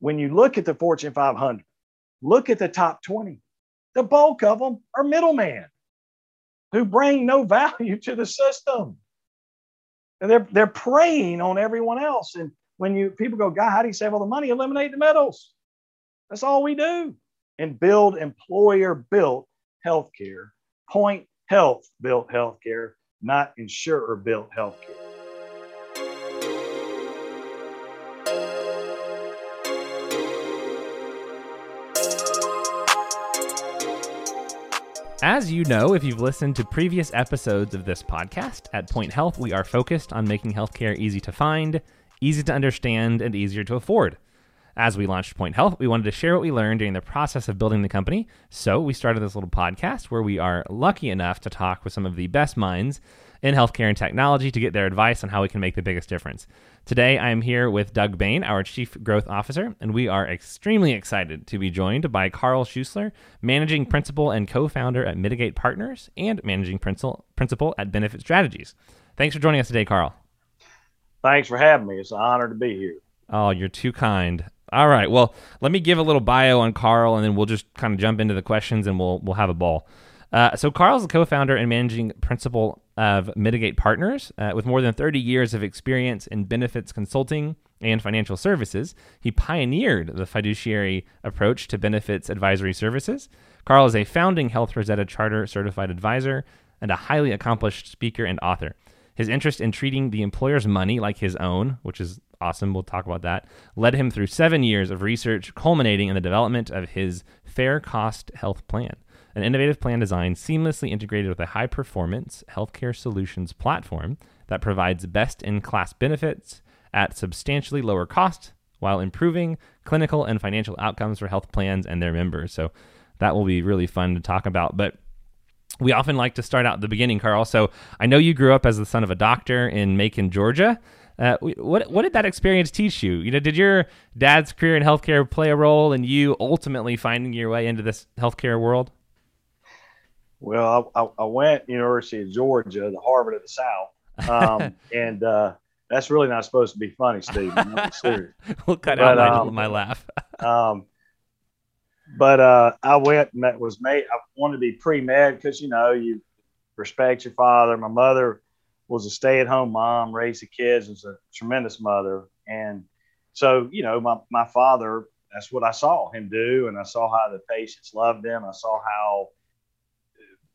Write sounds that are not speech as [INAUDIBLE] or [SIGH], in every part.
when you look at the Fortune 500, look at the top 20. The bulk of them are middlemen who bring no value to the system. And they're, they're preying on everyone else. And when you people go, God, how do you save all the money? Eliminate the middles. That's all we do. And build employer built healthcare. Point Health built healthcare, not insurer built healthcare. As you know, if you've listened to previous episodes of this podcast, at Point Health, we are focused on making healthcare easy to find, easy to understand, and easier to afford. As we launched Point Health, we wanted to share what we learned during the process of building the company. So we started this little podcast where we are lucky enough to talk with some of the best minds in healthcare and technology to get their advice on how we can make the biggest difference. Today, I am here with Doug Bain, our Chief Growth Officer, and we are extremely excited to be joined by Carl Schuessler, Managing Principal and Co founder at Mitigate Partners and Managing Principal, Principal at Benefit Strategies. Thanks for joining us today, Carl. Thanks for having me. It's an honor to be here. Oh, you're too kind. All right. Well, let me give a little bio on Carl, and then we'll just kind of jump into the questions, and we'll we'll have a ball. Uh, so Carl's the co-founder and managing principal of Mitigate Partners, uh, with more than 30 years of experience in benefits consulting and financial services. He pioneered the fiduciary approach to benefits advisory services. Carl is a founding Health Rosetta Charter certified advisor and a highly accomplished speaker and author. His interest in treating the employer's money like his own, which is awesome, we'll talk about that, led him through seven years of research, culminating in the development of his Fair Cost Health Plan an innovative plan design seamlessly integrated with a high performance healthcare solutions platform that provides best in class benefits at substantially lower cost while improving clinical and financial outcomes for health plans and their members. So that will be really fun to talk about. But we often like to start out at the beginning, Carl. So I know you grew up as the son of a doctor in Macon, Georgia. Uh, what what did that experience teach you? You know, did your dad's career in healthcare play a role in you ultimately finding your way into this healthcare world? Well, I, I, went University of Georgia, the Harvard of the South, um, [LAUGHS] and uh, that's really not supposed to be funny, Steve. I'm serious. [LAUGHS] we'll cut but, out my, um, my laugh. [LAUGHS] um, but uh, I went and that was made. I wanted to be pre med because you know you respect your father. My mother was a stay at home mom, raised the kids, was a tremendous mother, and so you know my my father. That's what I saw him do, and I saw how the patients loved him. I saw how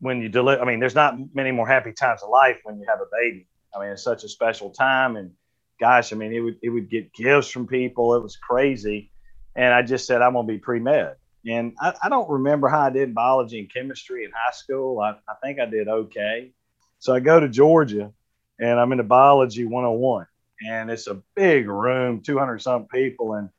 when you deliver, I mean, there's not many more happy times of life when you have a baby. I mean, it's such a special time. And gosh, I mean, it would, it would get gifts from people. It was crazy. And I just said, I'm going to be pre med. And I, I, don't remember how I did biology and chemistry in high school. I, I think I did okay. So I go to Georgia and I'm in the biology 101. And it's a big room, 200 some people. And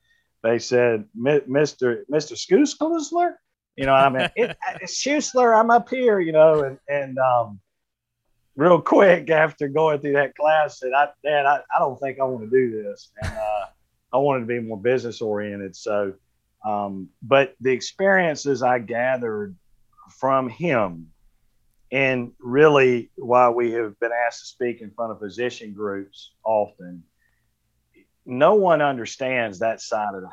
they said, Mr. Mr. Schuessler, you know, I mean, it, Schuessler, I'm up here, you know, and, and, um, real quick after going through that class said, I, Dad, I, I don't think I want to do this. And, uh, I wanted to be more business oriented. So, um, but the experiences I gathered from him and really why we have been asked to speak in front of physician groups often, no one understands that side of the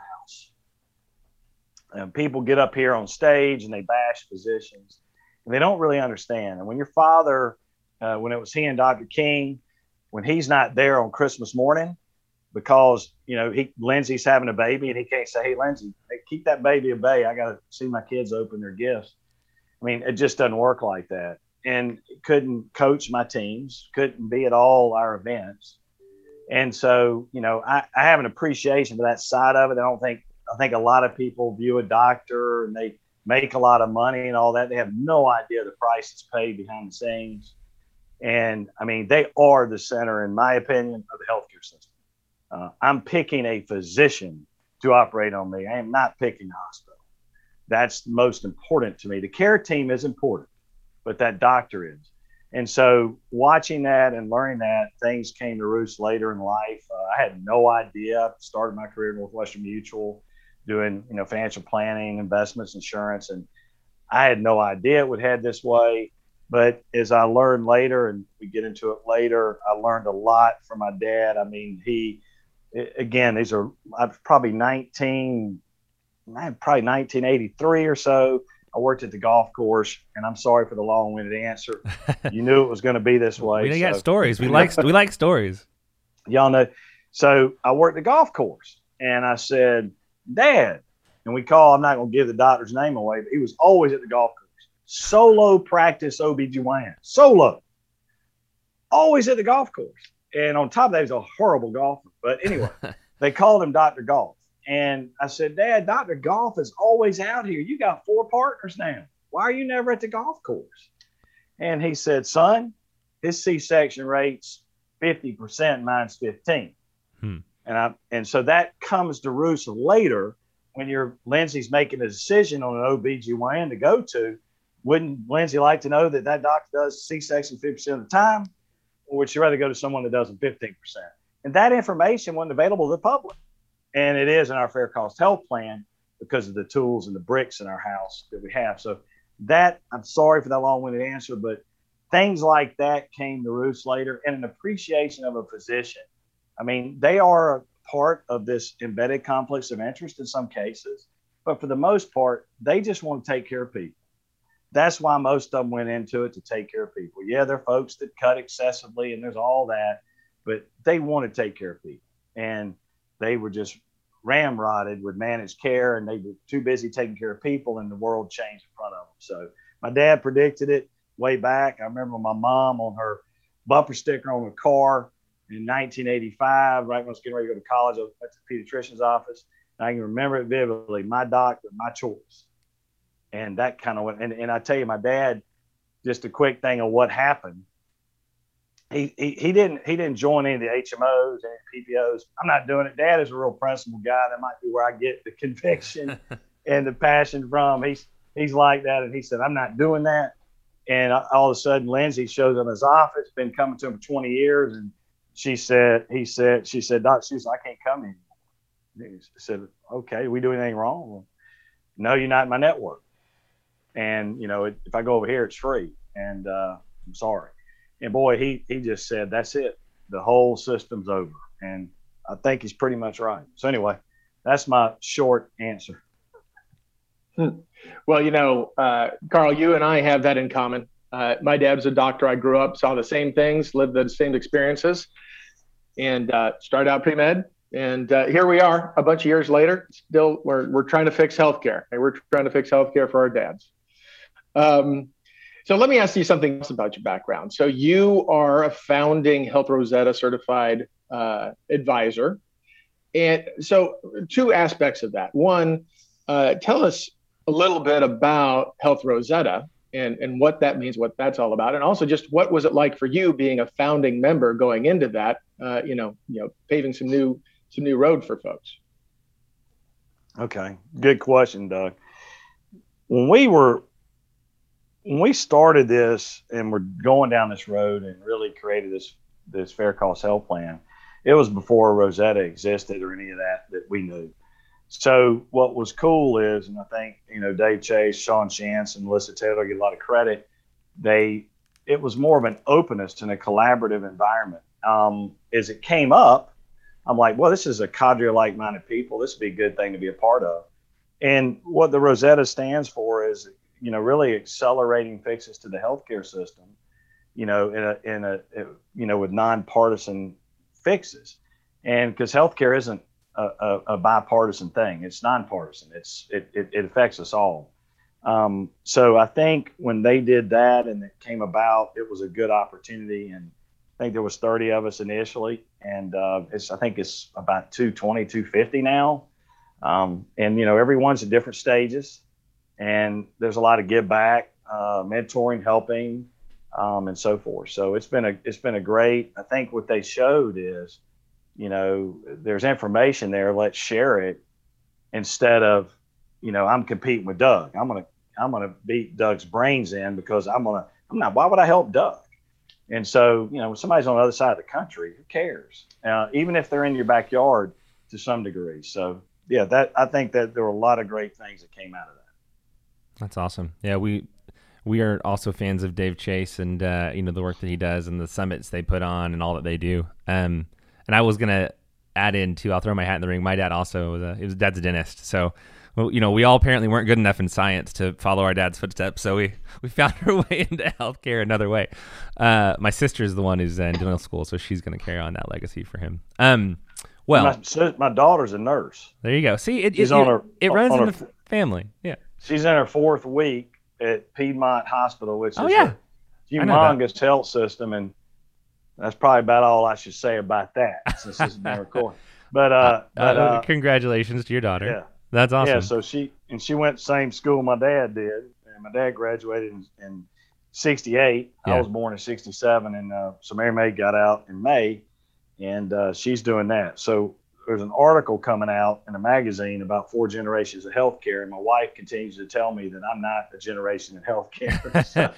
and people get up here on stage and they bash physicians, and they don't really understand. And when your father, uh, when it was he and Dr. King, when he's not there on Christmas morning, because you know he Lindsay's having a baby and he can't say, "Hey, Lindsay, hey, keep that baby at bay. I got to see my kids open their gifts." I mean, it just doesn't work like that. And couldn't coach my teams, couldn't be at all our events. And so, you know, I, I have an appreciation for that side of it. I don't think I think a lot of people view a doctor and they make a lot of money and all that. They have no idea the price that's paid behind the scenes. And I mean, they are the center, in my opinion, of the healthcare system. Uh, I'm picking a physician to operate on me. I am not picking a hospital. That's most important to me. The care team is important, but that doctor is. And so, watching that and learning that, things came to roost later in life. Uh, I had no idea. Started my career at Northwestern Mutual doing you know financial planning, investments, insurance, and I had no idea it would head this way. But as I learned later, and we get into it later, I learned a lot from my dad. I mean, he again, these are I was probably 19, probably 1983 or so. I worked at the golf course, and I'm sorry for the long-winded answer. [LAUGHS] you knew it was going to be this way. we so. got stories. We like we like stories. [LAUGHS] Y'all know. So I worked the golf course, and I said, "Dad," and we call. I'm not going to give the doctor's name away, but he was always at the golf course. Solo practice OBGYN. Solo. Always at the golf course. And on top of that, he's a horrible golfer. But anyway, [LAUGHS] they called him Dr. Golf. And I said, Dad, Dr. Golf is always out here. You got four partners now. Why are you never at the golf course? And he said, Son, his C section rate's 50%, mine's 15. Hmm. And I and so that comes to roost later when your Lindsay's making a decision on an OBGYN to go to. Wouldn't Lindsay like to know that that doctor does C section 50% of the time? Or would she rather go to someone that does it 15%? And that information wasn't available to the public and it is in our fair cost health plan because of the tools and the bricks in our house that we have. So that I'm sorry for that long-winded answer, but things like that came to roost later, and an appreciation of a physician. I mean, they are a part of this embedded complex of interest in some cases, but for the most part, they just want to take care of people. That's why most of them went into it to take care of people. Yeah, they're folks that cut excessively, and there's all that, but they want to take care of people. And they were just ramrodded with managed care and they were too busy taking care of people and the world changed in front of them. So my dad predicted it way back. I remember my mom on her bumper sticker on a car in 1985, right when I was getting ready to go to college, I went to the pediatrician's office. And I can remember it vividly. My doctor, my choice. And that kind of went, and, and I tell you, my dad, just a quick thing of what happened he, he, didn't he didn't join any of the HMOs and PPOs. I'm not doing it. Dad is a real principled guy. That might be where I get the conviction [LAUGHS] and the passion from. He's he's like that, and he said, "I'm not doing that." And uh, all of a sudden, Lindsay shows up in his office. Been coming to him for 20 years, and she said, "He said, she said, Doc, she said, I can't come anymore." He said, "Okay, we do anything wrong?" No, you're not in my network. And you know, if I go over here, it's free. And uh, I'm sorry. And boy, he he just said, "That's it. The whole system's over." And I think he's pretty much right. So anyway, that's my short answer. [LAUGHS] Well, you know, uh, Carl, you and I have that in common. Uh, my dad was a doctor. I grew up, saw the same things, lived the same experiences, and uh, started out pre med. And uh, here we are, a bunch of years later. Still, we're we're trying to fix healthcare. And we're trying to fix healthcare for our dads. Um, so let me ask you something else about your background. So you are a founding Health Rosetta certified uh, advisor. And so two aspects of that. One, uh, tell us a little bit about Health Rosetta and, and what that means, what that's all about. And also just what was it like for you being a founding member going into that, uh, you know, you know, paving some new, some new road for folks. Okay. Good question, Doug. When we were when we started this and we're going down this road and really created this this fair cost health plan, it was before Rosetta existed or any of that that we knew. So what was cool is, and I think you know Dave Chase, Sean Shantz, and Melissa Taylor get a lot of credit. They it was more of an openness and a collaborative environment. Um, as it came up, I'm like, well, this is a cadre of like-minded people. This would be a good thing to be a part of. And what the Rosetta stands for is you know, really accelerating fixes to the healthcare system, you know, in a, in a, you know, with nonpartisan fixes. And because healthcare isn't a, a, bipartisan thing, it's nonpartisan. It's, it, it, it affects us all. Um, so I think when they did that and it came about, it was a good opportunity. And I think there was 30 of us initially. And uh, it's, I think it's about 220, 250 now. Um, and, you know, everyone's at different stages and there's a lot of give back, uh, mentoring, helping, um, and so forth. So it's been a it's been a great. I think what they showed is, you know, there's information there. Let's share it instead of, you know, I'm competing with Doug. I'm gonna I'm gonna beat Doug's brains in because I'm gonna I'm not. Why would I help Doug? And so, you know, when somebody's on the other side of the country, who cares? Uh, even if they're in your backyard to some degree. So, yeah, that I think that there were a lot of great things that came out of that. That's awesome. Yeah, we we are also fans of Dave Chase and uh, you know the work that he does and the summits they put on and all that they do. Um, and I was gonna add in too. I'll throw my hat in the ring. My dad also was a, his dad's a dentist, so well, you know, we all apparently weren't good enough in science to follow our dad's footsteps, so we we found our [LAUGHS] way into healthcare another way. Uh, my sister is the one who's in dental school, so she's going to carry on that legacy for him. Um, well, my, my, daughter's a nurse. There you go. See, it, it, it, her, it runs in the family. Yeah, she's in her fourth week at Piedmont Hospital, which oh, is yeah. a humongous health system, and that's probably about all I should say about that since this is being [LAUGHS] recorded. But, uh, but uh, congratulations to your daughter. Yeah, that's awesome. Yeah, so she and she went the same school my dad did, and my dad graduated in, in '68. Yeah. I was born in '67, and uh, so Mary May got out in May, and uh, she's doing that. So there's an article coming out in a magazine about four generations of healthcare, and my wife continues to tell me that I'm not a generation in healthcare. [LAUGHS] so,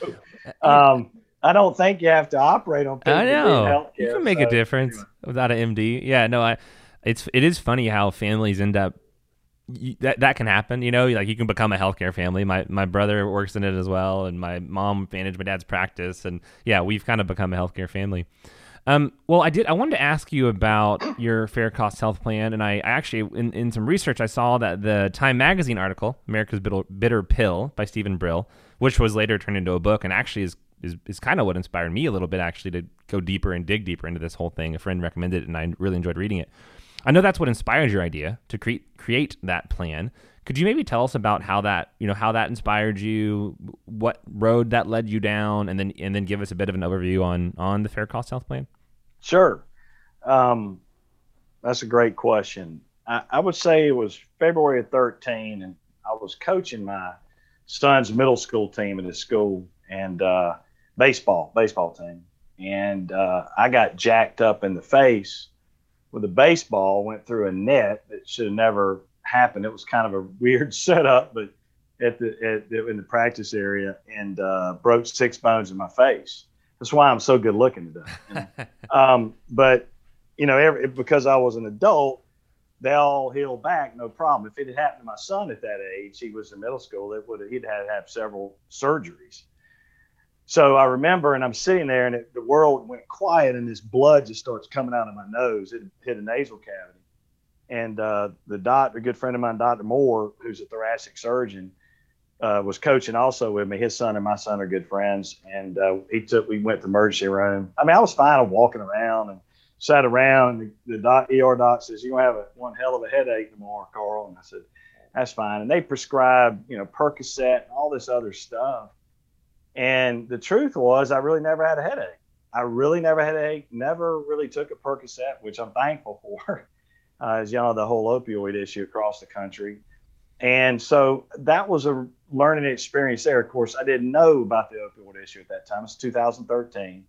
[LAUGHS] um, I don't think you have to operate on. I know you can make so, a difference without an MD. Yeah, no, I. It's it is funny how families end up you, that that can happen. You know, like you can become a healthcare family. My my brother works in it as well, and my mom managed my dad's practice, and yeah, we've kind of become a healthcare family. Um, well, I did. I wanted to ask you about [CLEARS THROAT] your fair cost health plan, and I, I actually, in, in some research, I saw that the Time Magazine article, "America's Bitter, Bitter Pill" by Steven Brill, which was later turned into a book, and actually is is, is kind of what inspired me a little bit actually to go deeper and dig deeper into this whole thing. A friend recommended it, and I really enjoyed reading it. I know that's what inspired your idea to create create that plan. Could you maybe tell us about how that you know how that inspired you, what road that led you down, and then and then give us a bit of an overview on on the Fair Cost Health Plan? Sure, um, that's a great question. I, I would say it was February of 13, and I was coaching my son's middle school team at his school and uh, baseball baseball team, and uh, I got jacked up in the face with a baseball went through a net that should have never happened. It was kind of a [LAUGHS] weird setup, but at the, at the in the practice area and uh, broke six bones in my face. That's why I'm so good looking today. You [LAUGHS] know? um, but you know, every, because I was an adult, they all healed back, no problem. If it had happened to my son at that age, he was in middle school, it would he'd had to have several surgeries. So I remember, and I'm sitting there, and it, the world went quiet, and this blood just starts coming out of my nose. It hit a nasal cavity, and uh, the doctor, a good friend of mine, Dr. Moore, who's a thoracic surgeon, uh, was coaching also with me. His son and my son are good friends, and uh, he took. We went to the emergency room. I mean, I was fine. I'm walking around and sat around. And the, the doc, ER doc says, "You're gonna have a, one hell of a headache tomorrow, Carl." And I said, "That's fine." And they prescribed, you know, Percocet and all this other stuff and the truth was, I really never had a headache. I really never had a headache, never really took a Percocet, which I'm thankful for, [LAUGHS] uh, as you know, the whole opioid issue across the country. And so that was a learning experience there. Of course, I didn't know about the opioid issue at that time. It's 2013.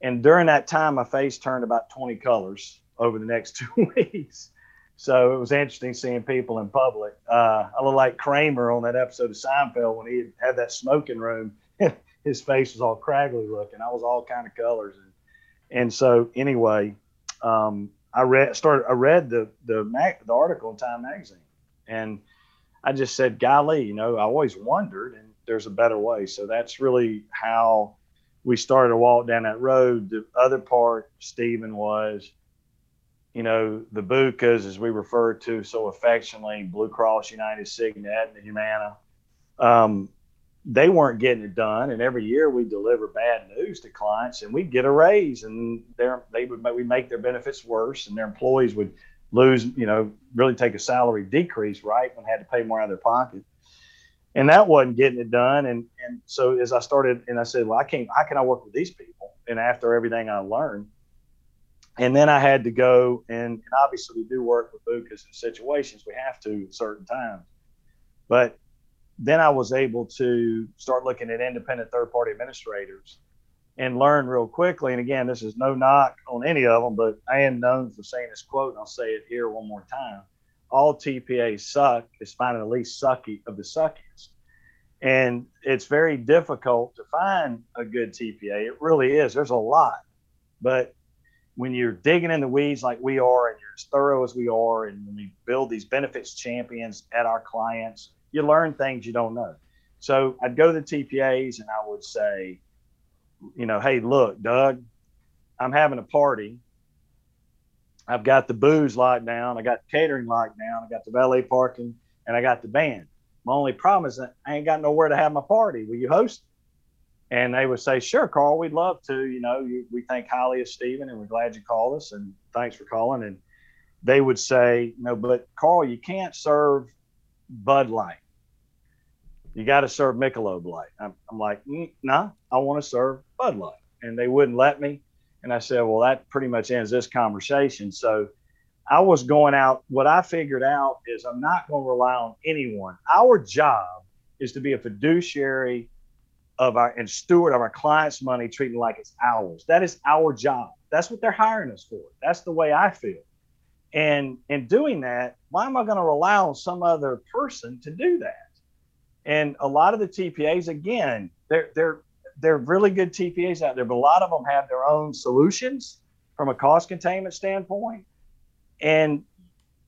And during that time, my face turned about 20 colors over the next [LAUGHS] two weeks. So it was interesting seeing people in public. Uh, I look like Kramer on that episode of Seinfeld when he had that smoking room [LAUGHS] his face was all craggly looking. I was all kind of colors, and and so anyway, um, I read started I read the the the article in Time magazine, and I just said, golly, you know, I always wondered, and there's a better way. So that's really how we started to walk down that road. The other part, Stephen, was, you know, the BUCAs, as we refer to so affectionately, Blue Cross, United, Cigna, Aetna, Humana. Um, they weren't getting it done. And every year we deliver bad news to clients and we'd get a raise and they would we make their benefits worse and their employees would lose, you know, really take a salary decrease, right? When they had to pay more out of their pocket. And that wasn't getting it done. And, and so as I started and I said, well, I can't, how can I work with these people? And after everything I learned, and then I had to go and, and obviously we do work with BUCAs in situations we have to at certain times. But then I was able to start looking at independent third party administrators and learn real quickly. And again, this is no knock on any of them, but I am known for saying this quote, and I'll say it here one more time. All TPAs suck is finding the least sucky of the suckiest. And it's very difficult to find a good TPA. It really is. There's a lot. But when you're digging in the weeds like we are and you're as thorough as we are, and when we build these benefits champions at our clients, you learn things you don't know. So I'd go to the TPAs and I would say, you know, hey, look, Doug, I'm having a party I've got the booze locked down, I got catering locked down, I got the valet parking, and I got the band. My only problem is that I ain't got nowhere to have my party. Will you host? And they would say, Sure, Carl, we'd love to. You know, you, we think highly of Stephen and we're glad you called us and thanks for calling. And they would say, No, but Carl, you can't serve Bud Light. You got to serve Michelob Light. I'm, I'm like, mm, nah, I want to serve Bud Light. And they wouldn't let me. And I said, Well, that pretty much ends this conversation. So I was going out. What I figured out is I'm not going to rely on anyone. Our job is to be a fiduciary of our and steward of our clients' money, treating like it's ours. That is our job. That's what they're hiring us for. That's the way I feel. And in doing that, why am I going to rely on some other person to do that? And a lot of the TPAs, again, they're they're they're really good TPAs out there, but a lot of them have their own solutions from a cost containment standpoint, and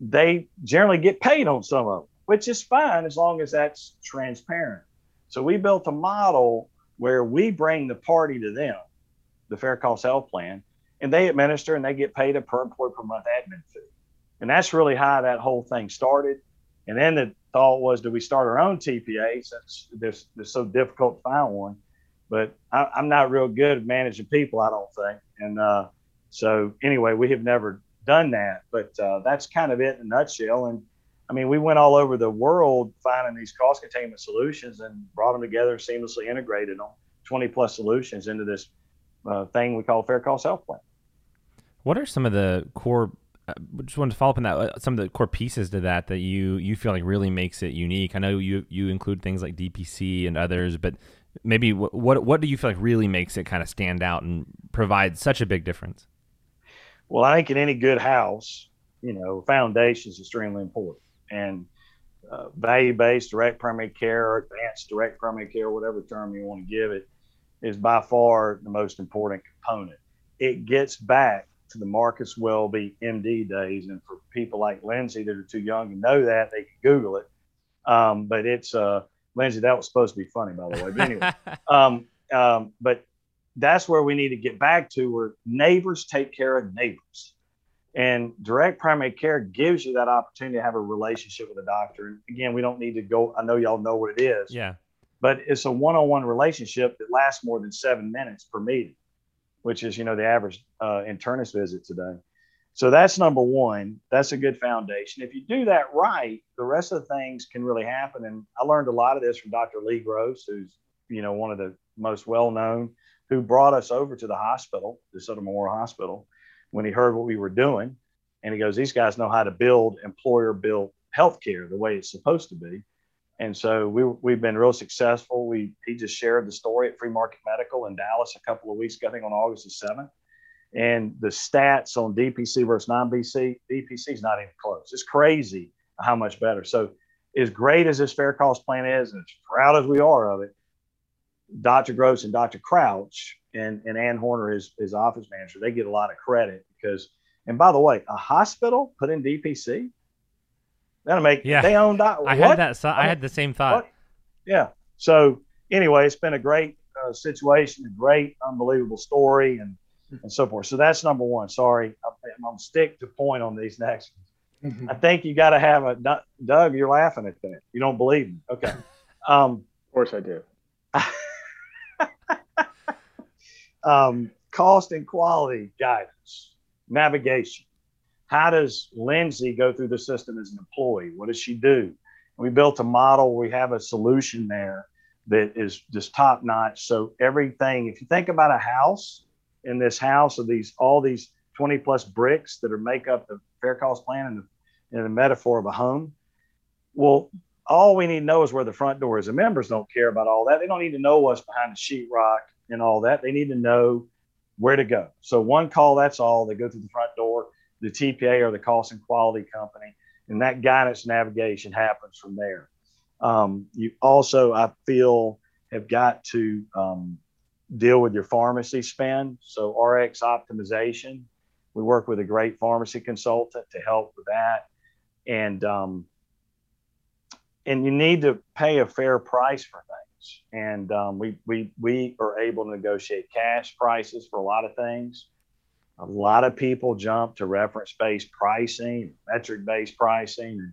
they generally get paid on some of them, which is fine as long as that's transparent. So we built a model where we bring the party to them, the Fair Cost Health Plan, and they administer and they get paid a per employee per month admin fee. And that's really how that whole thing started. And then the thought was, do we start our own TPA since this is so difficult to find one? But I, am not real good at managing people, I don't think. And uh, so anyway, we have never done that. But uh, that's kind of it in a nutshell. And I mean, we went all over the world finding these cost containment solutions and brought them together, seamlessly integrated them, 20 plus solutions into this uh, thing we call Fair Cost Health Plan. What are some of the core? Uh, just wanted to follow up on that. Uh, some of the core pieces to that that you you feel like really makes it unique. I know you you include things like DPC and others, but maybe what what, what do you feel like really makes it kind of stand out and provide such a big difference? Well, I think in any good house, you know, foundation is extremely important and uh, value-based direct primary care or advanced direct primary care, whatever term you want to give it, is by far the most important component. It gets back to the Marcus Welby MD days, and for people like Lindsay that are too young to know that, they can Google it. Um, but it's uh, Lindsay, that was supposed to be funny, by the way. But anyway, [LAUGHS] um, um, but that's where we need to get back to, where neighbors take care of neighbors. And direct primary care gives you that opportunity to have a relationship with a doctor. And again, we don't need to go, I know y'all know what it is. Yeah. But it's a one on one relationship that lasts more than seven minutes per meeting, which is, you know, the average uh, internist visit today. So that's number one. That's a good foundation. If you do that right, the rest of the things can really happen. And I learned a lot of this from Dr. Lee Gross, who's, you know, one of the most well known, who brought us over to the hospital, the Southern Memorial Hospital when he heard what we were doing. And he goes, These guys know how to build employer built healthcare the way it's supposed to be. And so we, we've been real successful. We he just shared the story at Free Market Medical in Dallas a couple of weeks ago, I think on August the 7th. And the stats on DPC versus non BC, DPC is not even close. It's crazy how much better. So, as great as this fair cost plan is, and as proud as we are of it, Dr. Gross and Dr. Crouch and, and Ann Horner, his, his office manager, they get a lot of credit because, and by the way, a hospital put in DPC, that'll make, yeah. they own, that. I what? had that, I had the same thought. What? Yeah. So anyway, it's been a great uh, situation, a great, unbelievable story and, and so forth. So that's number one. Sorry. I'm going to stick to point on these next mm-hmm. I think you got to have a, Doug, you're laughing at that. You don't believe me. Okay. [LAUGHS] Um, of course I do. [LAUGHS] um, cost and quality guidance, navigation. How does Lindsay go through the system as an employee? What does she do? We built a model. We have a solution there that is just top notch. So everything, if you think about a house, in this house of these all these 20 plus bricks that are make up the fair cost plan and the, the metaphor of a home. Well, all we need to know is where the front door is. The members don't care about all that. They don't need to know what's behind the sheetrock and all that. They need to know where to go. So one call, that's all. They go through the front door, the TPA or the cost and quality company, and that guidance navigation happens from there. Um, you also, I feel, have got to um, deal with your pharmacy spend. So RX optimization, we work with a great pharmacy consultant to help with that, and um, and you need to pay a fair price for things and um, we we we are able to negotiate cash prices for a lot of things. A lot of people jump to reference based pricing, metric based pricing, and,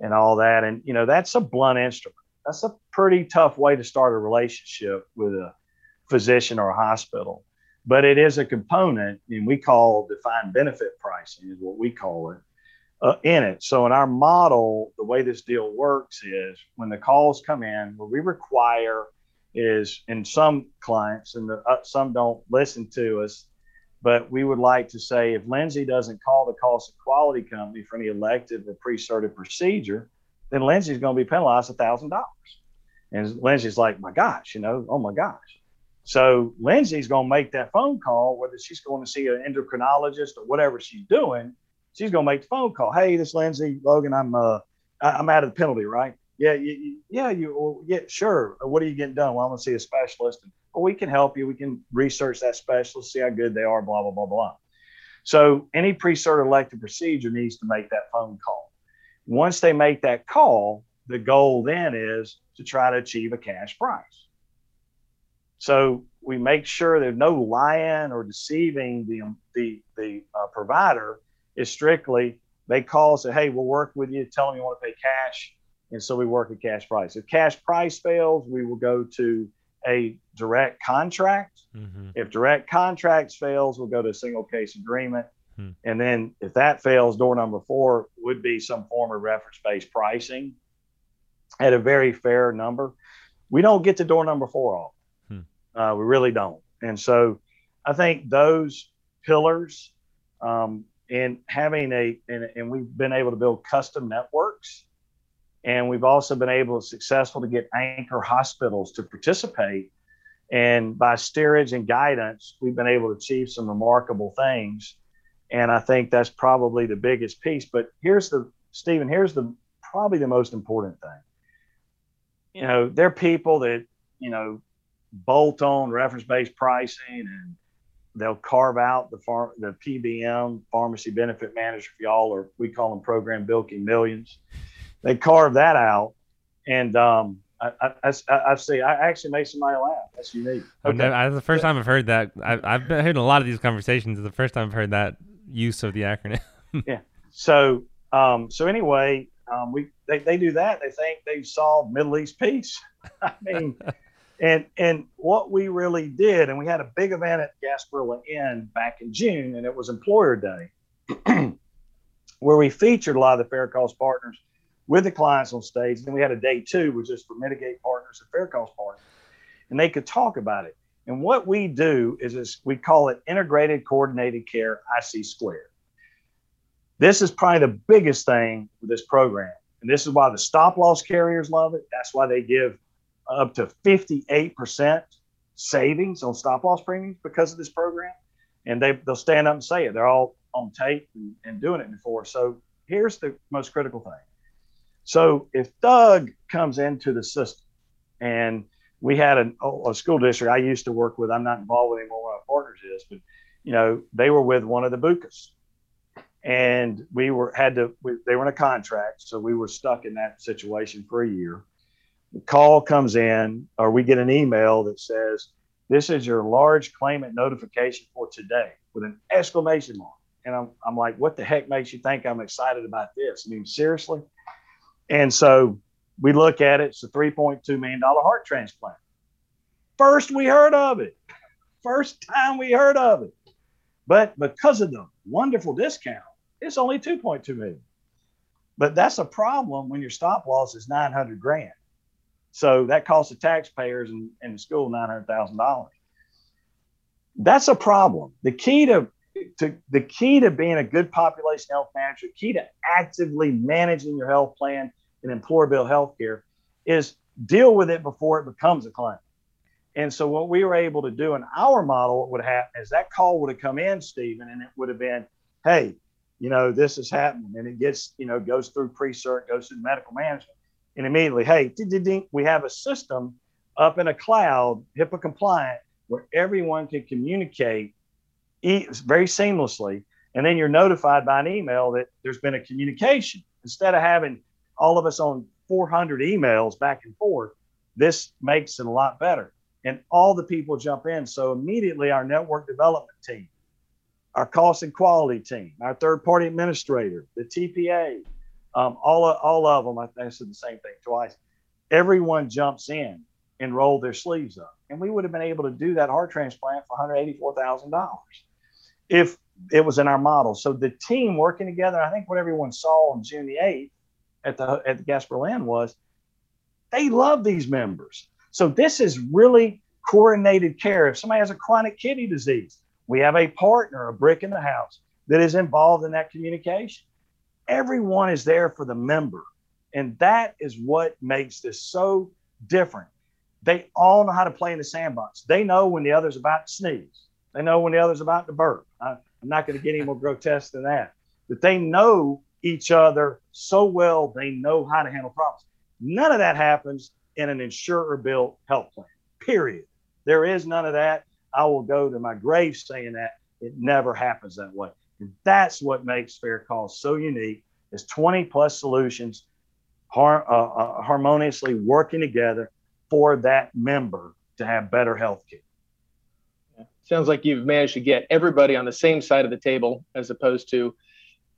and all that. And, you know, that's a blunt instrument. That's a pretty tough way to start a relationship with a physician or a hospital. But it is a component, and we call defined benefit pricing, is what we call it, uh, in it. So, in our model, the way this deal works is when the calls come in, what we require is, in some clients, and the, uh, some don't listen to us, but we would like to say if Lindsay doesn't call the cost of quality company for any elective or pre-certed procedure, then Lindsay's going to be penalized $1,000. And Lindsay's like, my gosh, you know, oh my gosh. So Lindsay's going to make that phone call, whether she's going to see an endocrinologist or whatever she's doing. She's going to make the phone call. Hey, this Lindsay Logan, I'm uh, I'm out of the penalty, right? Yeah, you, yeah, you, well, yeah, sure. What are you getting done? Well, I'm going to see a specialist. And, we can help you. We can research that specialist, see how good they are, blah blah blah blah. So any pre-cert elective procedure needs to make that phone call. Once they make that call, the goal then is to try to achieve a cash price. So we make sure there's no lying or deceiving the the the uh, provider. Is strictly they call and say, "Hey, we'll work with you. Tell them you want to pay cash," and so we work at cash price. If cash price fails, we will go to a direct contract. Mm-hmm. If direct contracts fails, we'll go to a single case agreement. Hmm. And then if that fails, door number four would be some form of reference based pricing at a very fair number. We don't get to door number four off. Hmm. Uh, we really don't. And so I think those pillars um, and having a, and, and we've been able to build custom networks and we've also been able to successful to get anchor hospitals to participate. And by steerage and guidance, we've been able to achieve some remarkable things. And I think that's probably the biggest piece. But here's the, Stephen, here's the probably the most important thing you know, they're people that, you know, bolt on reference based pricing and they'll carve out the far, the PBM pharmacy benefit manager for y'all, or we call them program bilking millions. They carve that out. And, um, I, I, I, I see. I actually made somebody laugh. That's unique. Okay. Never, I, the first time I've heard that. I've, I've been hearing a lot of these conversations. It's The first time I've heard that use of the acronym. [LAUGHS] yeah. So, um, so anyway, um, we they, they do that. They think they've solved Middle East peace. [LAUGHS] I mean, and and what we really did, and we had a big event at Gasparilla Inn back in June, and it was Employer Day, [CLEARS THROAT] where we featured a lot of the Fair Cost partners with the clients on stage. And then we had a day two, which is for mitigate partners and Fair Cost partners, and they could talk about it. And what we do is, is we call it integrated coordinated care IC squared. This is probably the biggest thing with this program. And this is why the stop loss carriers love it. That's why they give up to 58% savings on stop loss premiums because of this program. And they, they'll stand up and say it. They're all on tape and, and doing it before. So here's the most critical thing. So if Doug comes into the system and we had a, a school district I used to work with, I'm not involved with anymore, one our partners is, but you know, they were with one of the BUCAs and we were had to we, they were in a contract so we were stuck in that situation for a year. The call comes in or we get an email that says this is your large claimant notification for today with an exclamation mark. And I'm, I'm like what the heck makes you think i'm excited about this? I mean seriously and so we look at it it's a 3.2 million dollar heart transplant first we heard of it [LAUGHS] first time we heard of it but because of the wonderful discount it's only 2.2 million. But that's a problem when your stop loss is 900 grand. So that costs the taxpayers and, and the school $900,000. That's a problem. The key to, to the key to being a good population health manager, key to actively managing your health plan and employer bill health care is deal with it before it becomes a claim. And so what we were able to do in our model, what would happen is that call would have come in, Stephen, and it would have been, hey, you know, this is happening. And it gets, you know, goes through pre-cert, goes through medical management. And immediately, hey, we have a system up in a cloud, HIPAA compliant, where everyone can communicate very seamlessly. And then you're notified by an email that there's been a communication. Instead of having all of us on 400 emails back and forth, this makes it a lot better. And all the people jump in. So immediately, our network development team our cost and quality team, our third party administrator, the TPA, um, all, of, all of them, I think said the same thing twice. Everyone jumps in and roll their sleeves up. And we would have been able to do that heart transplant for $184,000 if it was in our model. So the team working together, I think what everyone saw on June the 8th at the, at the Gasparilla was they love these members. So this is really coordinated care. If somebody has a chronic kidney disease, we have a partner, a brick in the house that is involved in that communication. Everyone is there for the member. And that is what makes this so different. They all know how to play in the sandbox. They know when the other's about to sneeze. They know when the other's about to burp. I, am not going to get any more grotesque than that. But they know each other so well, they know how to handle problems. None of that happens in an insurer built health plan, period. There is none of that. I will go to my grave saying that it never happens that way. And that's what makes Fair Cost so unique is 20 plus solutions har- uh, uh, harmoniously working together for that member to have better health care. Sounds like you've managed to get everybody on the same side of the table as opposed to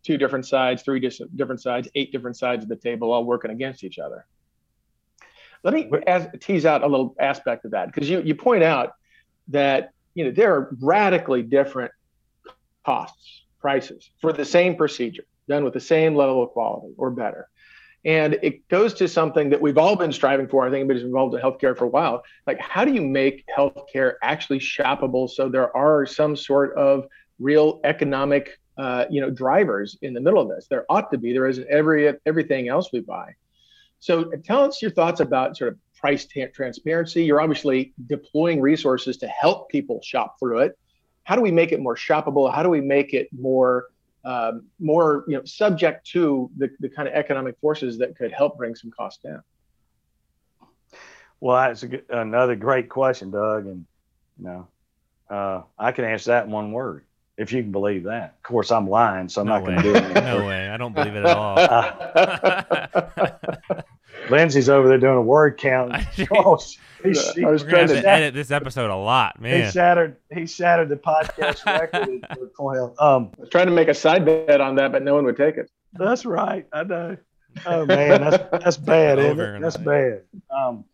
two different sides, three different sides, eight different sides of the table all working against each other. Let me tease out a little aspect of that because you, you point out that you know there are radically different costs, prices for the same procedure done with the same level of quality or better. And it goes to something that we've all been striving for. I think anybody's involved in healthcare for a while. Like, how do you make healthcare actually shoppable so there are some sort of real economic, uh, you know, drivers in the middle of this? There ought to be. There isn't every everything else we buy. So, tell us your thoughts about sort of price t- transparency. You're obviously deploying resources to help people shop through it. How do we make it more shoppable? How do we make it more um, more you know subject to the, the kind of economic forces that could help bring some costs down well that's good, another great question doug and you know uh, i can answer that in one word if you can believe that of course i'm lying so i'm no not going to do it no way i don't believe it at all [LAUGHS] lindsay's over there doing a word count [LAUGHS] [LAUGHS] oh, he, he, I was trying to edit this episode a lot, man. He shattered. He shattered the podcast record Um, I was trying to make a side bet on that, but no one would take it. That's right. I know. Oh man, that's that's bad, isn't it? That's bad. Um,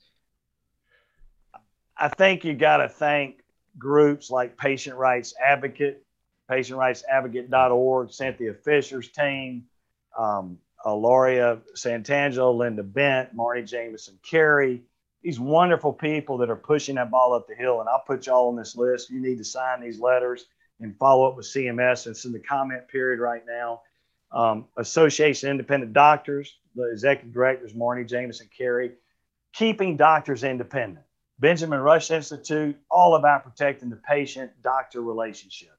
I think you got to thank groups like Patient Rights Advocate, patientrightsadvocate.org, Cynthia Fisher's team, um, Aloria Santangelo, Linda Bent, Marni Jameson Carey, these wonderful people that are pushing that ball up the hill. And I'll put y'all on this list. You need to sign these letters and follow up with CMS. It's in the comment period right now. Um, Association Independent Doctors, the executive directors, Marni Jameson Carey, keeping doctors independent. Benjamin Rush Institute, all about protecting the patient doctor relationship.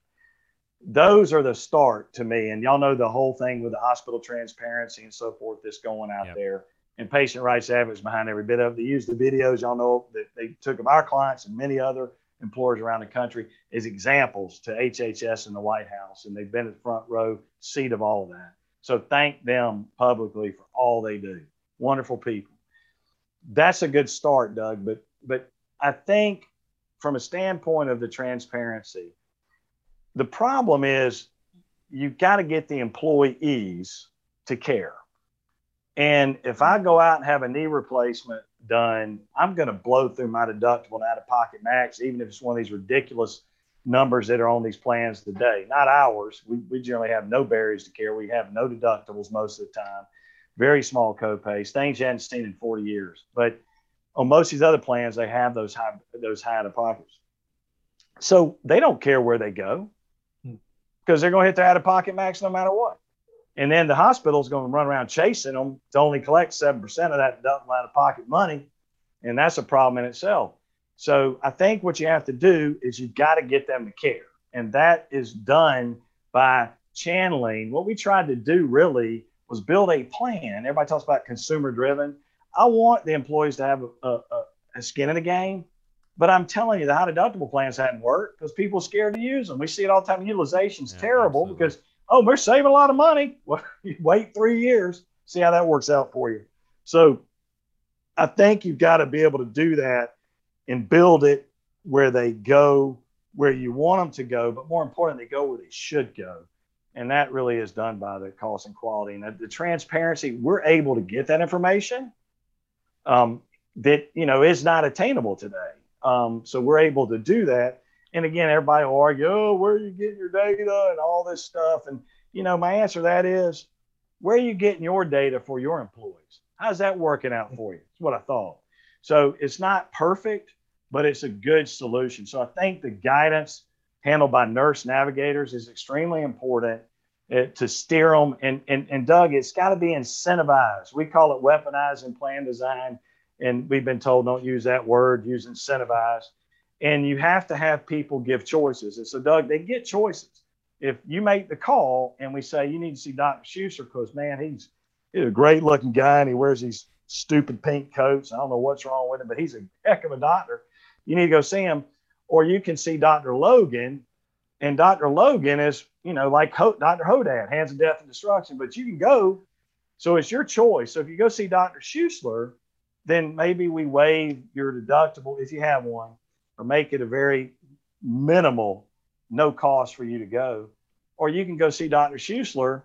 Those are the start to me. And y'all know the whole thing with the hospital transparency and so forth that's going out yep. there and patient rights advocates behind every bit of it. They use the videos, y'all know, that they took of our clients and many other employers around the country as examples to HHS and the White House. And they've been at the front row seat of all of that. So thank them publicly for all they do. Wonderful people. That's a good start, Doug. But but I think from a standpoint of the transparency, the problem is you've got to get the employees to care. And if I go out and have a knee replacement done, I'm going to blow through my deductible and out of pocket max, even if it's one of these ridiculous numbers that are on these plans today. Not ours. We, we generally have no barriers to care. We have no deductibles most of the time, very small copays, things you hadn't seen in 40 years. But on most of these other plans, they have those high those high out of pockets. So they don't care where they go because they're going to hit their out of pocket max no matter what. And then the hospital's going to run around chasing them to only collect 7% of that out of pocket money. And that's a problem in itself. So I think what you have to do is you've got to get them to care. And that is done by channeling. What we tried to do really was build a plan. Everybody talks about consumer driven. I want the employees to have a, a, a skin in the game. But I'm telling you, the high deductible plans hadn't worked because people are scared to use them. We see it all the time. Utilization's yeah, terrible absolutely. because oh, we're saving a lot of money. Well, you [LAUGHS] wait three years, see how that works out for you. So I think you've got to be able to do that and build it where they go where you want them to go, but more importantly, they go where they should go. And that really is done by the cost and quality. And the transparency, we're able to get that information um, that, you know, is not attainable today. Um, so we're able to do that. And again, everybody will argue, oh, where are you getting your data and all this stuff? And, you know, my answer to that is, where are you getting your data for your employees? How's that working out for you? That's what I thought. So it's not perfect, but it's a good solution. So I think the guidance handled by nurse navigators is extremely important uh, to steer them. And, and, and Doug, it's got to be incentivized. We call it weaponizing plan design. And we've been told don't use that word, use incentivize. And you have to have people give choices. And so, Doug, they get choices. If you make the call and we say you need to see Dr. Schuessler because, man, he's, he's a great looking guy and he wears these stupid pink coats. I don't know what's wrong with him, but he's a heck of a doctor. You need to go see him. Or you can see Dr. Logan, and Dr. Logan is, you know, like Dr. Hodad, Hands of Death and Destruction, but you can go. So it's your choice. So if you go see Dr. Schuessler, then maybe we waive your deductible if you have one, or make it a very minimal, no cost for you to go. Or you can go see Dr. Schuessler,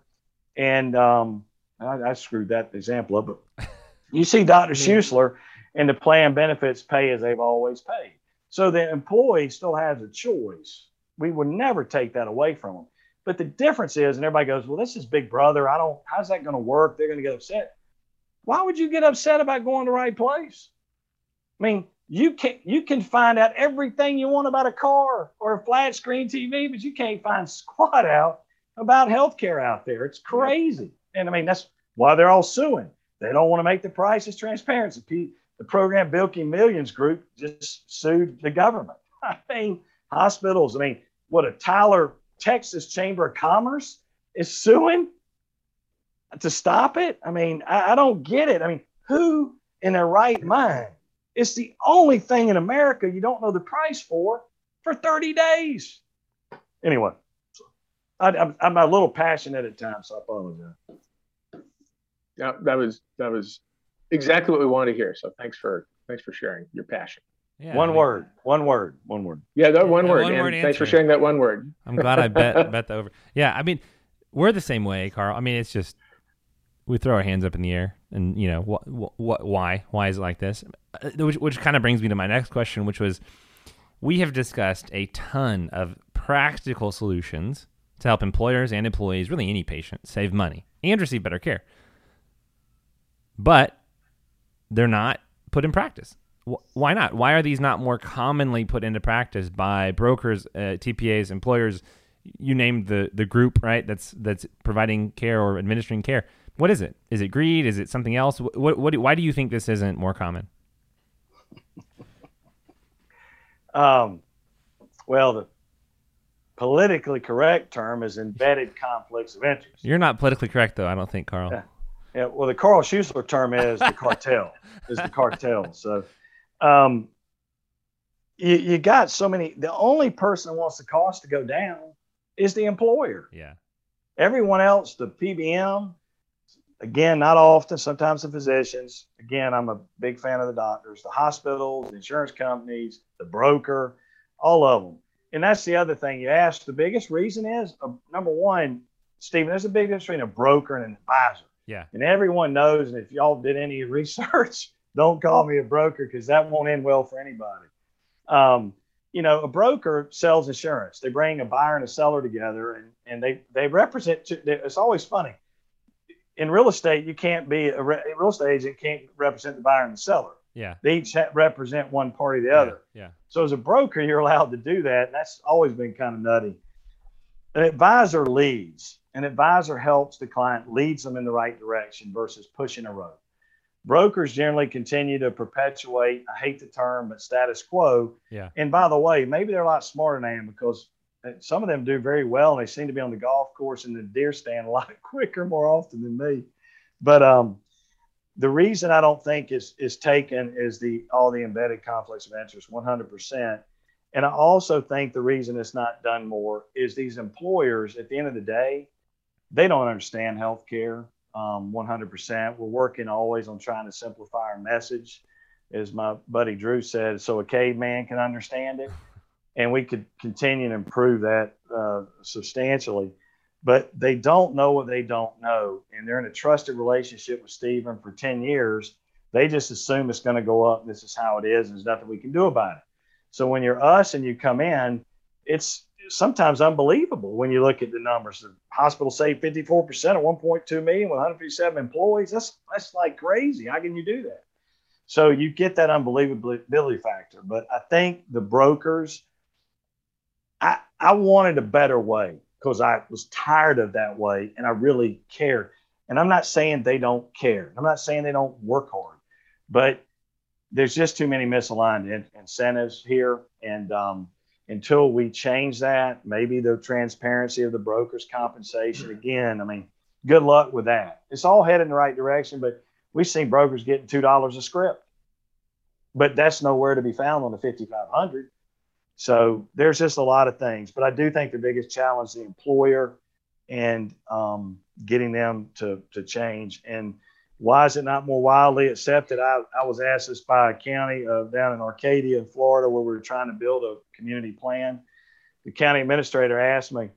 and um, I, I screwed that example up, but [LAUGHS] you see Dr. Schuessler, and the plan benefits pay as they've always paid. So the employee still has a choice. We would never take that away from them. But the difference is, and everybody goes, well, this is Big Brother. I don't, how's that going to work? They're going to get upset. Why would you get upset about going to the right place? I mean, you can you can find out everything you want about a car or a flat screen TV, but you can't find squat out about healthcare out there. It's crazy. And I mean, that's why they're all suing. They don't want to make the prices transparent. The program Bilking Millions Group just sued the government. [LAUGHS] I mean, hospitals. I mean, what a Tyler, Texas Chamber of Commerce is suing to stop it. I mean, I, I don't get it. I mean, who in their right mind? It's the only thing in America you don't know the price for for 30 days. Anyway, I, I'm, I'm a little passionate at times, so I apologize. Yeah, that was that was exactly what we wanted to hear. So thanks for thanks for sharing your passion. Yeah, one I mean, word, one word, one word. Yeah, that one word. One word thanks for sharing that one word. I'm glad I bet [LAUGHS] bet that over. Yeah, I mean, we're the same way, Carl. I mean, it's just we throw our hands up in the air, and you know what? What? Why? Why is it like this? Uh, which, which kind of brings me to my next question, which was, we have discussed a ton of practical solutions to help employers and employees, really any patient, save money and receive better care. But they're not put in practice. Why not? Why are these not more commonly put into practice by brokers, uh, TPAs, employers? You named the the group, right? That's that's providing care or administering care. What is it? Is it greed? Is it something else? What, what, what why do you think this isn't more common? Um, well, the politically correct term is embedded conflicts of interest. You're not politically correct, though. I don't think, Carl. Yeah. Yeah, well, the Carl Schuessler term is the cartel. [LAUGHS] is the cartel. So, um, you, you got so many. The only person that wants the cost to go down is the employer. Yeah. Everyone else, the PBM, again, not often. Sometimes the physicians. Again, I'm a big fan of the doctors, the hospitals, the insurance companies, the broker, all of them. And that's the other thing you asked. The biggest reason is uh, number one, Stephen. There's a big difference between a broker and an advisor. Yeah. And everyone knows, and if y'all did any [LAUGHS] research, don't call me a broker because that won't end well for anybody. Um, you know, a broker sells insurance. They bring a buyer and a seller together, and and they they represent. It's always funny. In real estate, you can't be a, re, a real estate agent can't represent the buyer and the seller. Yeah. They each represent one party or the other. Yeah. So as a broker, you're allowed to do that, and that's always been kind of nutty. An advisor leads. An advisor helps the client, leads them in the right direction versus pushing a rope. Brokers generally continue to perpetuate, I hate the term, but status quo. Yeah. And by the way, maybe they're a lot smarter than I am because some of them do very well and they seem to be on the golf course and the deer stand a [LAUGHS] lot quicker more often than me. But um, the reason I don't think is is taken is the all the embedded conflicts of interest 100%. And I also think the reason it's not done more is these employers at the end of the day, they don't understand healthcare um, 100%. We're working always on trying to simplify our message, as my buddy Drew said, so a caveman can understand it. And we could continue to improve that uh, substantially. But they don't know what they don't know, and they're in a trusted relationship with Stephen for ten years. They just assume it's going to go up. This is how it is, and there's nothing we can do about it. So when you're us and you come in, it's sometimes unbelievable when you look at the numbers. The hospital saved 54% of 1.2 million with 157 employees. That's that's like crazy. How can you do that? So you get that unbelievability factor. But I think the brokers, I I wanted a better way because I was tired of that way and I really cared. And I'm not saying they don't care. I'm not saying they don't work hard, but there's just too many misaligned in- incentives here. And um, until we change that, maybe the transparency of the broker's compensation again. I mean, good luck with that. It's all headed in the right direction, but we've seen brokers getting two dollars a script, but that's nowhere to be found on the 5500. So there's just a lot of things, but I do think the biggest challenge is the employer and um, getting them to to change and why is it not more widely accepted? I, I was asked this by a county uh, down in Arcadia, Florida, where we were trying to build a community plan. The county administrator asked me,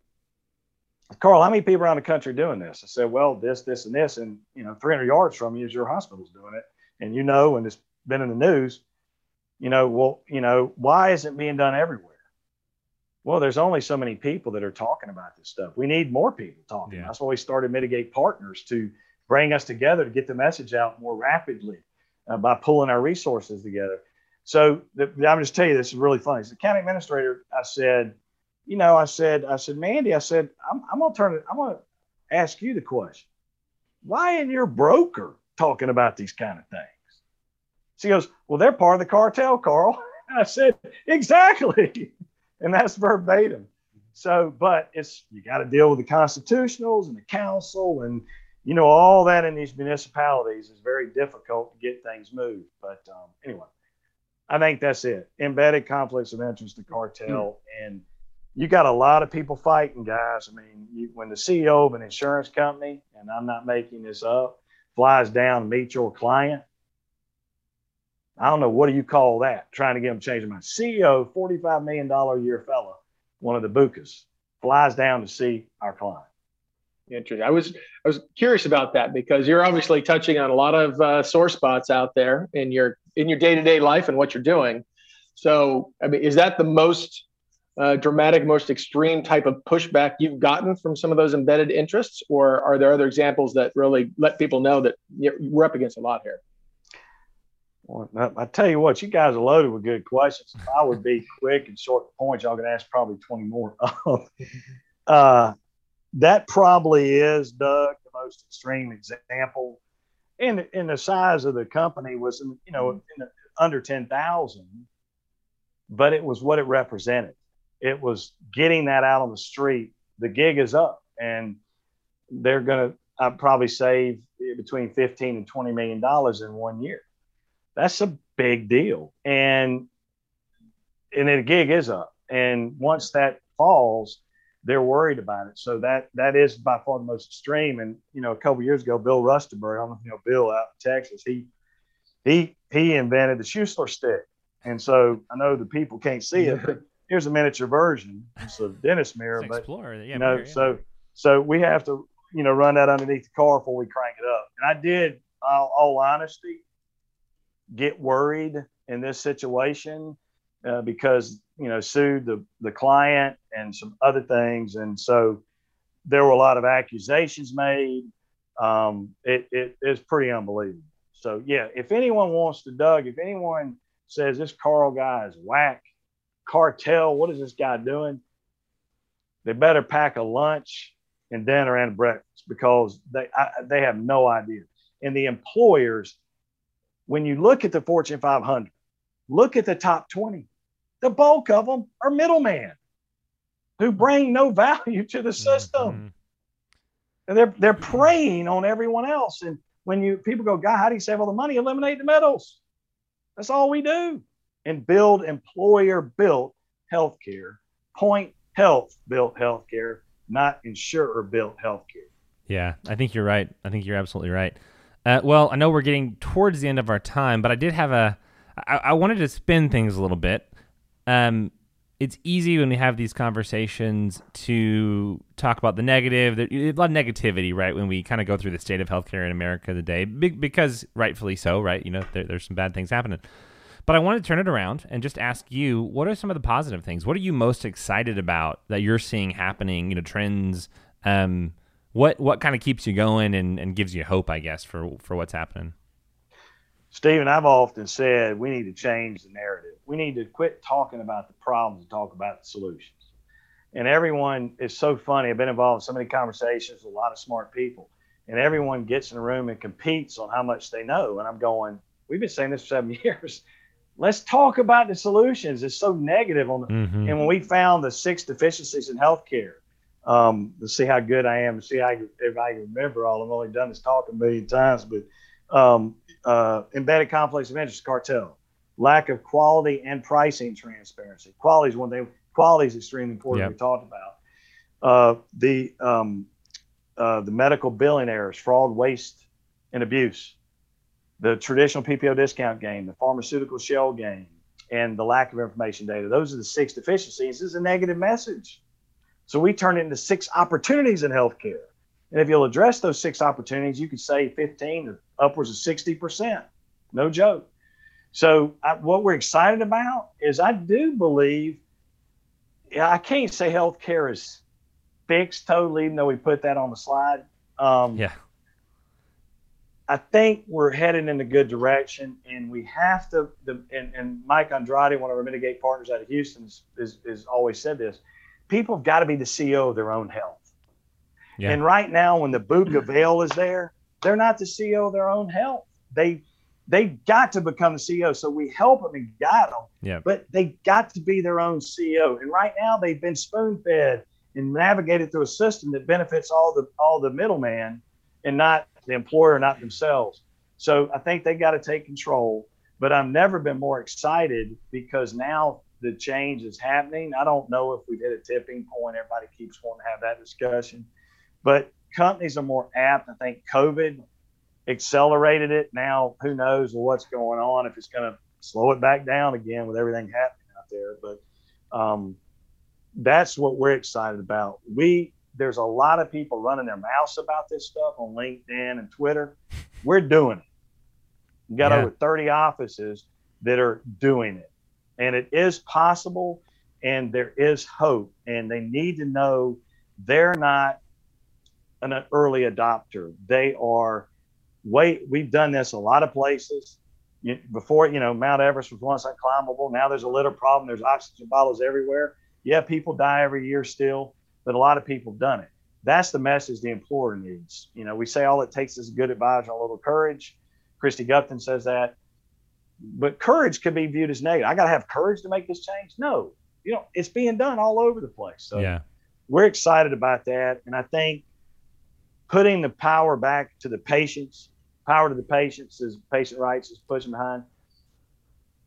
Carl, how many people around the country doing this? I said, well, this, this, and this, and you know, 300 yards from you is your hospital's doing it, and you know, and it's been in the news. You know, well, you know, why isn't it being done everywhere? Well, there's only so many people that are talking about this stuff. We need more people talking. Yeah. That's why we started Mitigate Partners to bring us together to get the message out more rapidly uh, by pulling our resources together. So the, I'm just tell you this is really funny. As the county administrator, I said, you know, I said, I said, Mandy, I said, I'm, I'm gonna turn it. I'm gonna ask you the question. Why isn't your broker talking about these kind of things? She goes, well, they're part of the cartel, Carl. [LAUGHS] And I said, exactly. [LAUGHS] and that's verbatim. So, but it's you got to deal with the constitutionals and the council and you know, all that in these municipalities is very difficult to get things moved. But um, anyway, I think that's it. Embedded conflicts of interest, the cartel, mm. and you got a lot of people fighting, guys. I mean, you, when the CEO of an insurance company, and I'm not making this up, flies down to meet your client, I don't know what do you call that? Trying to get them changed mind. CEO, $45 million a year fella, one of the BUCAs, flies down to see our client. Interesting. I was I was curious about that because you're obviously touching on a lot of uh, sore spots out there in your in your day to day life and what you're doing. So, I mean, is that the most uh, dramatic, most extreme type of pushback you've gotten from some of those embedded interests, or are there other examples that really let people know that we're up against a lot here? Well, I tell you what, you guys are loaded with good questions. If I would be [LAUGHS] quick and short points, y'all could ask probably 20 more. [LAUGHS] uh, that probably is, Doug, the most extreme example. And, and the size of the company was, you know, the, under 10,000, but it was what it represented. It was getting that out on the street. The gig is up, and they're going to probably save between 15 and 20 million dollars in one year. That's a big deal. And and the gig is up. And once that falls, they're worried about it. So that that is by far the most extreme. And you know, a couple years ago, Bill Rusteberg, I don't know if you know Bill out in Texas, he he he invented the store stick. And so I know the people can't see it, but [LAUGHS] here's a miniature version. It's a dentist mirror, it's but Explorer, yeah, you know, mirror, yeah. so so we have to you know run that underneath the car before we crank it up. And I did, all, all honesty, get worried in this situation uh, because you know sued the the client and some other things, and so there were a lot of accusations made. Um, it, it it's pretty unbelievable. So yeah, if anyone wants to, Doug, if anyone says this Carl guy is whack, cartel, what is this guy doing? They better pack a lunch and dinner and breakfast because they I, they have no idea. And the employers, when you look at the Fortune 500, look at the top 20 the bulk of them are middlemen who bring no value to the system. Mm-hmm. And they're they're preying on everyone else. And when you people go, God, how do you save all the money? Eliminate the middles. That's all we do. And build employer built healthcare. Point Health built healthcare, not insurer built healthcare. Yeah, I think you're right. I think you're absolutely right. Uh, well, I know we're getting towards the end of our time, but I did have a. I, I wanted to spin things a little bit. Um, it's easy when we have these conversations to talk about the negative. There's a lot of negativity, right? When we kind of go through the state of healthcare in America today, because rightfully so, right? You know, there, there's some bad things happening. But I want to turn it around and just ask you, what are some of the positive things? What are you most excited about that you're seeing happening? You know, trends. Um, what what kind of keeps you going and, and gives you hope, I guess, for for what's happening? Stephen, I've often said we need to change the narrative. We need to quit talking about the problems and talk about the solutions. And everyone is so funny. I've been involved in so many conversations with a lot of smart people, and everyone gets in a room and competes on how much they know. And I'm going, we've been saying this for seven [LAUGHS] years. Let's talk about the solutions. It's so negative on the, mm-hmm. and when we found the six deficiencies in healthcare, um, to see how good I am, to see how if I remember all. I've only done this talk a million times, but um, uh, embedded conflicts of interest cartel, lack of quality and pricing transparency. Quality is one thing. Quality is extremely important. Yep. We talked about uh, the um, uh, the medical billing errors, fraud, waste, and abuse, the traditional PPO discount game, the pharmaceutical shell game, and the lack of information data. Those are the six deficiencies. This is a negative message. So we turn it into six opportunities in healthcare. And if you'll address those six opportunities, you could save 15 or upwards of 60%. No joke. So I, what we're excited about is I do believe, I can't say healthcare is fixed totally, even though we put that on the slide. Um, yeah. I think we're headed in a good direction, and we have to. The, and, and Mike Andrade, one of our mitigate partners out of Houston, is, is always said this: people have got to be the CEO of their own health. Yeah. And right now, when the BUCA veil is there, they're not the CEO of their own health. They they got to become the CEO. So we help them and guide them. Yeah. But they got to be their own CEO. And right now, they've been spoon fed and navigated through a system that benefits all the all the middleman and not the employer, not themselves. So I think they got to take control. But I've never been more excited because now the change is happening. I don't know if we've hit a tipping point. Everybody keeps wanting to have that discussion. But companies are more apt. I think COVID accelerated it. Now, who knows what's going on if it's going to slow it back down again with everything happening out there. But um, that's what we're excited about. We there's a lot of people running their mouths about this stuff on LinkedIn and Twitter. We're doing it. We got yeah. over 30 offices that are doing it, and it is possible, and there is hope. And they need to know they're not an early adopter. They are wait. We've done this a lot of places. Before you know, Mount Everest was once unclimbable. Now there's a litter problem. There's oxygen bottles everywhere. Yeah, people die every year still, but a lot of people have done it. That's the message the employer needs. You know, we say all it takes is good advisor and a little courage. Christy Gupton says that. But courage could be viewed as negative. I got to have courage to make this change. No, you know, it's being done all over the place. So yeah. we're excited about that. And I think putting the power back to the patients, power to the patients as patient rights is pushing behind,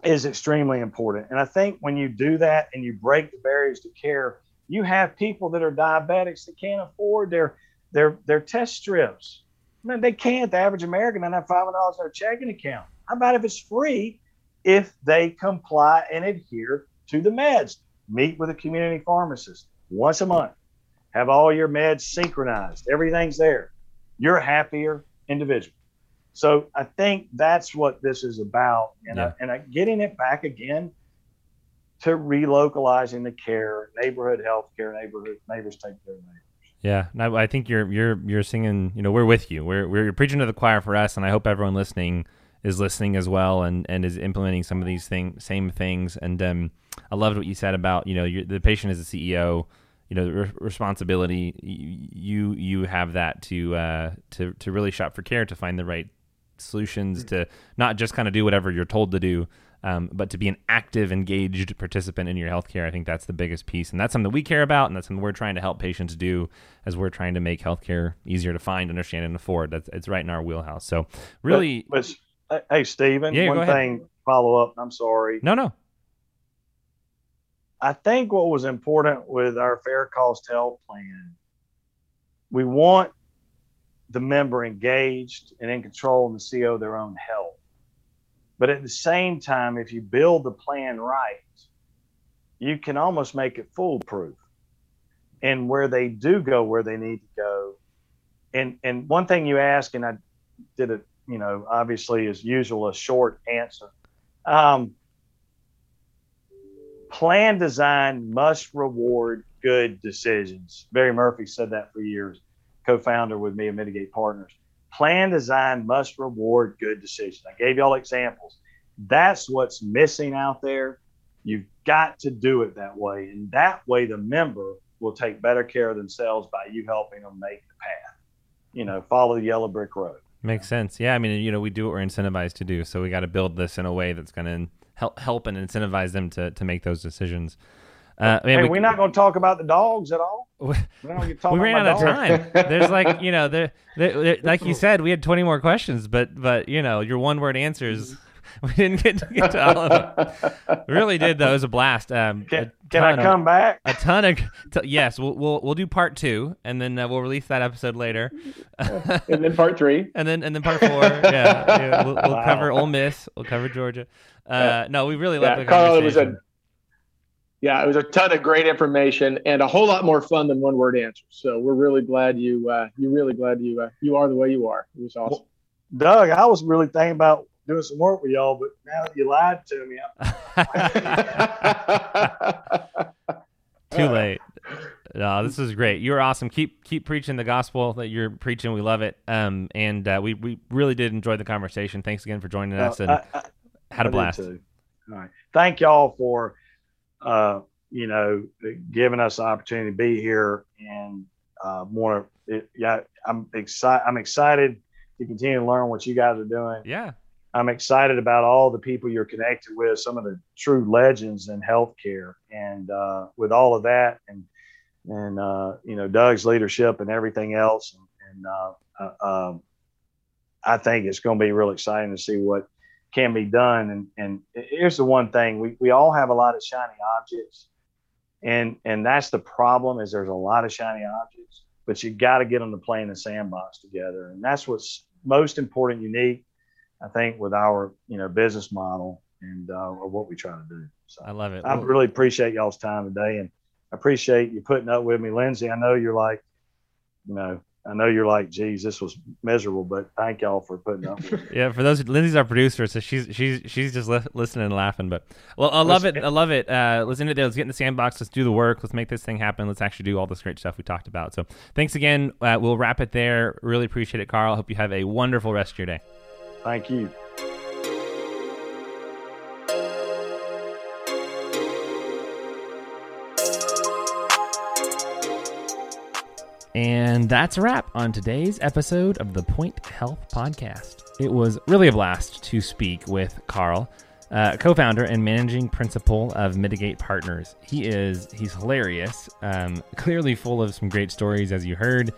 is extremely important. And I think when you do that and you break the barriers to care, you have people that are diabetics that can't afford their their their test strips. I mean, they can't. The average American doesn't have five hundred dollars in their checking account. How about if it's free? If they comply and adhere to the meds, meet with a community pharmacist once a month have all your meds synchronized, everything's there. You're a happier individual. So I think that's what this is about, and yeah. I, and I, getting it back again to relocalizing the care, neighborhood health care, neighborhood neighbors take care of neighbors. Yeah, no, I think you're you're you're singing. You know, we're with you. We're we're preaching to the choir for us, and I hope everyone listening is listening as well and and is implementing some of these thing same things. And um, I loved what you said about you know the patient is a CEO you know re- responsibility you you have that to uh, to to really shop for care to find the right solutions mm-hmm. to not just kind of do whatever you're told to do um, but to be an active engaged participant in your healthcare i think that's the biggest piece and that's something we care about and that's something we're trying to help patients do as we're trying to make healthcare easier to find understand and afford that's it's right in our wheelhouse so really but, but hey stephen yeah, one thing follow up i'm sorry no no I think what was important with our fair cost health plan, we want the member engaged and in control and the of their own health. But at the same time, if you build the plan right, you can almost make it foolproof. And where they do go where they need to go. And and one thing you ask, and I did it, you know, obviously as usual, a short answer. Um, plan design must reward good decisions. Barry Murphy said that for years, co-founder with me at Mitigate Partners. Plan design must reward good decisions. I gave y'all examples. That's what's missing out there. You've got to do it that way. And that way the member will take better care of themselves by you helping them make the path. You know, follow the yellow brick road. Makes sense. Yeah, I mean, you know, we do what we're incentivized to do, so we got to build this in a way that's going to help help and incentivize them to to make those decisions. Uh, man, hey, we, are not going to talk about the dogs at all. [LAUGHS] We, we ran out of time. There's like you know, there, like you [LAUGHS] said, we had 20 more questions, but but you know, your one word answers. [LAUGHS] We didn't get to get to all of them. really did though. It was a blast. Um, can, a can I come of, back? A ton of t- yes. We'll we'll we'll do part two, and then uh, we'll release that episode later. [LAUGHS] and then part three, [LAUGHS] and then and then part four. Yeah, yeah we'll, we'll wow. cover Ole Miss. We'll cover Georgia. Uh, no, we really yeah, loved the Carl, conversation. It was a, yeah, it was a ton of great information and a whole lot more fun than one word answers. So we're really glad you uh, you really glad you uh, you are the way you are. It was awesome. Well, Doug, I was really thinking about doing some work with y'all, but now that you lied to me, [LAUGHS] too late. No, this is great. You're awesome. Keep keep preaching the gospel that you're preaching. We love it. Um, and uh, we we really did enjoy the conversation. Thanks again for joining us, and I, I, had a blast. All right, thank y'all for uh, you know, giving us the opportunity to be here and uh, more. It, yeah, I'm excited. I'm excited to continue to learn what you guys are doing. Yeah, I'm excited about all the people you're connected with, some of the true legends in healthcare, and uh, with all of that, and and uh, you know Doug's leadership and everything else, and, and uh, uh um, I think it's going to be real exciting to see what can be done. And, and here's the one thing we, we all have a lot of shiny objects. And, and that's the problem is there's a lot of shiny objects, but you got to get them to play in the sandbox together. And that's what's most important, unique, I think, with our, you know, business model and uh, what we try to do. So I love it. I really appreciate y'all's time today. And I appreciate you putting up with me, Lindsay. I know you're like, you know, I know you're like, geez, this was miserable, but thank y'all for putting up. [LAUGHS] yeah, for those, Lindsay's our producer, so she's she's she's just li- listening and laughing. But well, I love it. I love it. Uh, let's end it there. Let's get in the sandbox. Let's do the work. Let's make this thing happen. Let's actually do all this great stuff we talked about. So thanks again. Uh, we'll wrap it there. Really appreciate it, Carl. Hope you have a wonderful rest of your day. Thank you. And that's a wrap on today's episode of the Point Health Podcast. It was really a blast to speak with Carl, uh, co-founder and managing principal of Mitigate Partners. He is he's hilarious, um, clearly full of some great stories as you heard,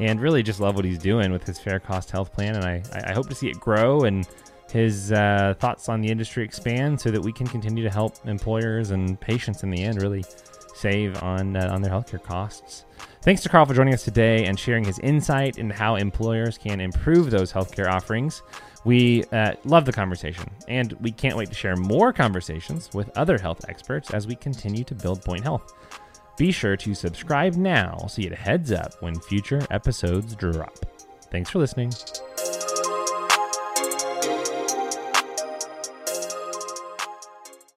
and really just love what he's doing with his fair cost health plan. And I, I hope to see it grow and his uh, thoughts on the industry expand so that we can continue to help employers and patients in the end really save on uh, on their healthcare costs. Thanks to Carl for joining us today and sharing his insight into how employers can improve those healthcare offerings. We uh, love the conversation, and we can't wait to share more conversations with other health experts as we continue to build Point Health. Be sure to subscribe now so you get a heads up when future episodes drop. Thanks for listening.